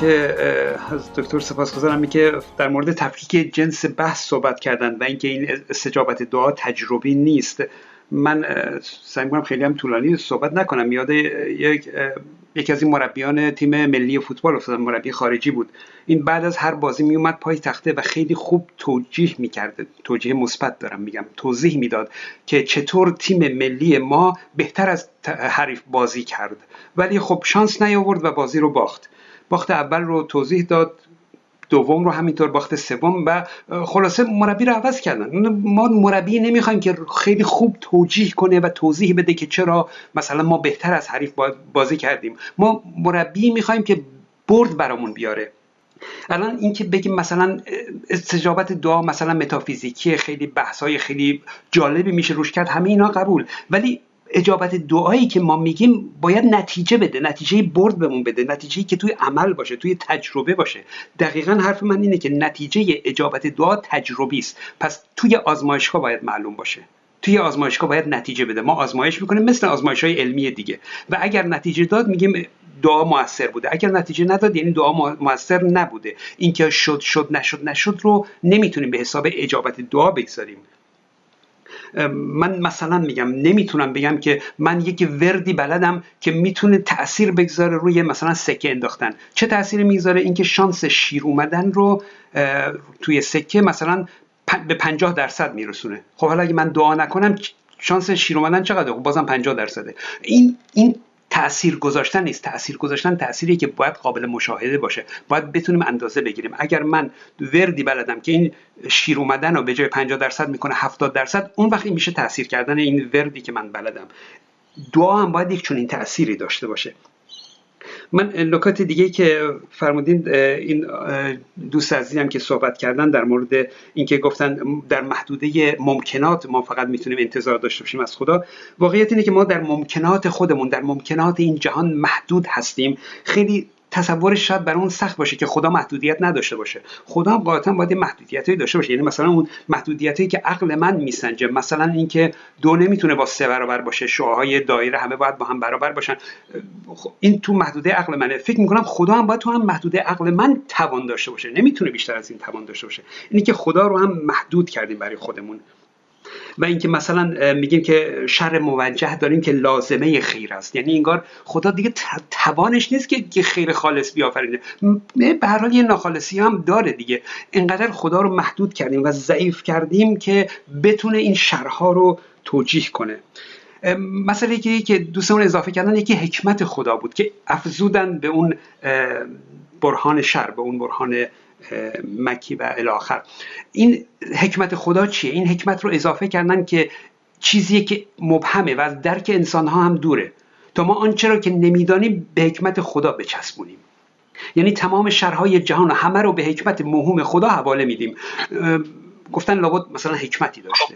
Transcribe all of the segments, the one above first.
که از دکتر سپاسگزارم که در مورد تفکیک جنس بحث صحبت کردن و اینکه این استجابت دعا تجربی نیست. من سعی می‌کنم خیلی هم طولانی صحبت نکنم. یاد یک یکی از این مربیان تیم ملی فوتبال افتادم مربی خارجی بود. این بعد از هر بازی میومد پای تخته و خیلی خوب توجیه می‌کرده توجیه مثبت دارم میگم. توضیح می‌داد که چطور تیم ملی ما بهتر از حریف بازی کرد. ولی خب شانس نیاورد و بازی رو باخت. باخت اول رو توضیح داد دوم رو همینطور باخت سوم و خلاصه مربی رو عوض کردن. ما مربی نمی‌خوایم که خیلی خوب توجیه کنه و توضیح بده که چرا مثلا ما بهتر از حریف بازی کردیم. ما مربی می‌خوایم که برد برامون بیاره. الان اینکه بگیم مثلا استجابت دعا مثلا متافیزیکی خیلی بحثای خیلی جالبی میشه روش کرد همه اینا قبول. ولی اجابت دعایی که ما میگیم باید نتیجه بده نتیجه برد بهمون بده نتیجه که توی عمل باشه توی تجربه باشه. دقیقا حرف من اینه که نتیجه اجابت دعا تجربی است. پس توی آزمایشگاه باید معلوم باشه. توی آزمایشگاه باید نتیجه بده. ما آزمایش می‌کنیم مثل آزمایش های علمی دیگه. و اگر نتیجه داد میگیم دعا موثر بوده. اگر نتیجه نداد یعنی دعا موثر نبوده. اینکه شد شد نشد نشد رو نمی‌تونیم به حساب اجابت دعا بگذاریم. من مثلا میگم نمی‌تونم بگم که من یک وردی بلدم که می‌تونه تاثیر بگذاره روی مثلا سکه انداختن. چه تاثیری می‌گذاره؟ اینکه شانس شیر اومدن رو توی سکه مثلا به 50 درصد میرسونه. خب حالا اگه من دعا نکنم شانس شیر اومدن چقدر خب بازم 50 درصده. این این تاثیر گذاشتن نیست. تاثیر گذاشتن تأثیری که باید قابل مشاهده باشه. باید بتونیم اندازه بگیریم. اگر من وردی بلدم که این شیر اومدن رو به جای 50 درصد می‌کنه 70 درصد اون وقتی میشه تاثیر کردن این وردی که من بلدم. دعا هم باید یک چنین تأثیری داشته باشه. من نکات دیگه که فرمودین این دوست عزیزم که صحبت کردن در مورد اینکه گفتن در محدوده ممکنات ما فقط می‌تونیم انتظار داشته باشیم از خدا واقعیت اینه که ما در ممکنات خودمون در ممکنات این جهان محدود هستیم. خیلی تصورش شاید برای اون سخت باشه که خدا محدودیت نداشته باشه. خدا هم قاطعا باید محدودیتی داشته باشه. یعنی مثلا اون محدودیتی که عقل من میسنجه. مثلا اینکه دو نمی‌تونه با سه برابر باشه. شعاهای دایره همه باید با هم برابر باشن. خب این تو محدوده عقل منه. فکر می‌کنم خدا هم باید تو هم محدوده عقل من توان داشته باشه. نمی‌تونه بیشتر از این توان داشته باشه. اینی که خدا رو هم محدود کردیم برای خودمون. و اینکه مثلا میگیم که شر موجه داریم که لازمه خیر است. یعنی انگار خدا دیگه توانش نیست که خیر خالص بیافرینه. به هر حال یه ناخالصی هم داره دیگه. انقدر خدا رو محدود کردیم و ضعیف کردیم که بتونه این شرها رو توجیه کنه. مسئله که دوستمون اضافه کردن یکی حکمت خدا بود که افزودن به اون برهان شر به اون برهان مکی و الاخر این حکمت خدا چیه؟ این حکمت رو اضافه کردن که چیزی که مبهمه و درک انسان ها هم دوره. تا ما آنچه را که نمی‌دانیم به حکمت خدا بچسبونیم. یعنی تمام شرهای جهان همه رو به حکمت مهم خدا حواله میدیم. گفتن لابد مثلا حکمتی داشته.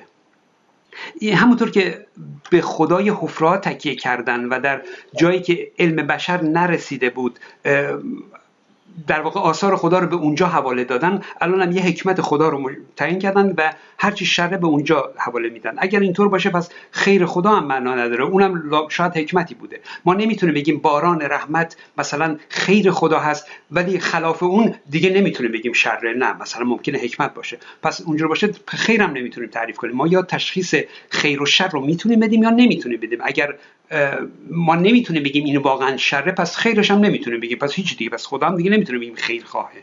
همونطور که به خدای حفرا تکیه کردن و در جایی که علم بشر نرسیده بود در واقع آثار خدا رو به اونجا حواله دادن الان هم یه حکمت خدا رو تعیین کردن و هرچی شره به اونجا حواله میدن. اگر اینطور باشه پس خیر خدا هم معنا نداره. اونم شاید حکمتی بوده. ما نمی‌تونیم بگیم باران رحمت مثلا خیر خدا هست ولی خلاف اون دیگه نمی‌تونیم بگیم شره نه مثلا ممکنه حکمت باشه. پس اونجور باشه خیرم نمی‌تونیم تعریف کنیم. ما یا تشخیص خیر و شر رو می‌تونیم بدیم یا نمی‌تونیم بدیم. اگر ما نمی‌تونیم بگیم این واقعا شره پس خیرش هم نمی‌تونیم بگیم. پس هیچ دیگه. پس هم دیگه نمی‌تونه بگیم خیر خواهه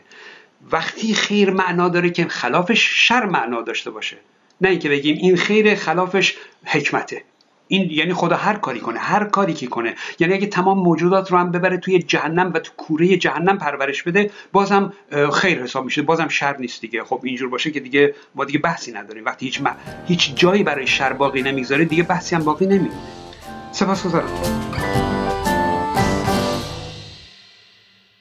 وقتی خیر معنا داره که خلافش شر معنا داشته باشه. نه اینکه بگیم این خیر خلافش حکمته. این یعنی خدا هر کاری کنه هر کاری که کنه. یعنی اگه تمام موجودات رو هم ببره توی جهنم و تو کوره جهنم پرورش بده بازم خیر حساب میشه. بازم شر نیست دیگه. خب اینجور باشه که دیگه ما دیگه بحثی نداریم. وقتی هیچ هیچ جایی برای شر باقی نمی‌ذاره دیگه بحثی هم باقی نمیمونه. سپاسگزارم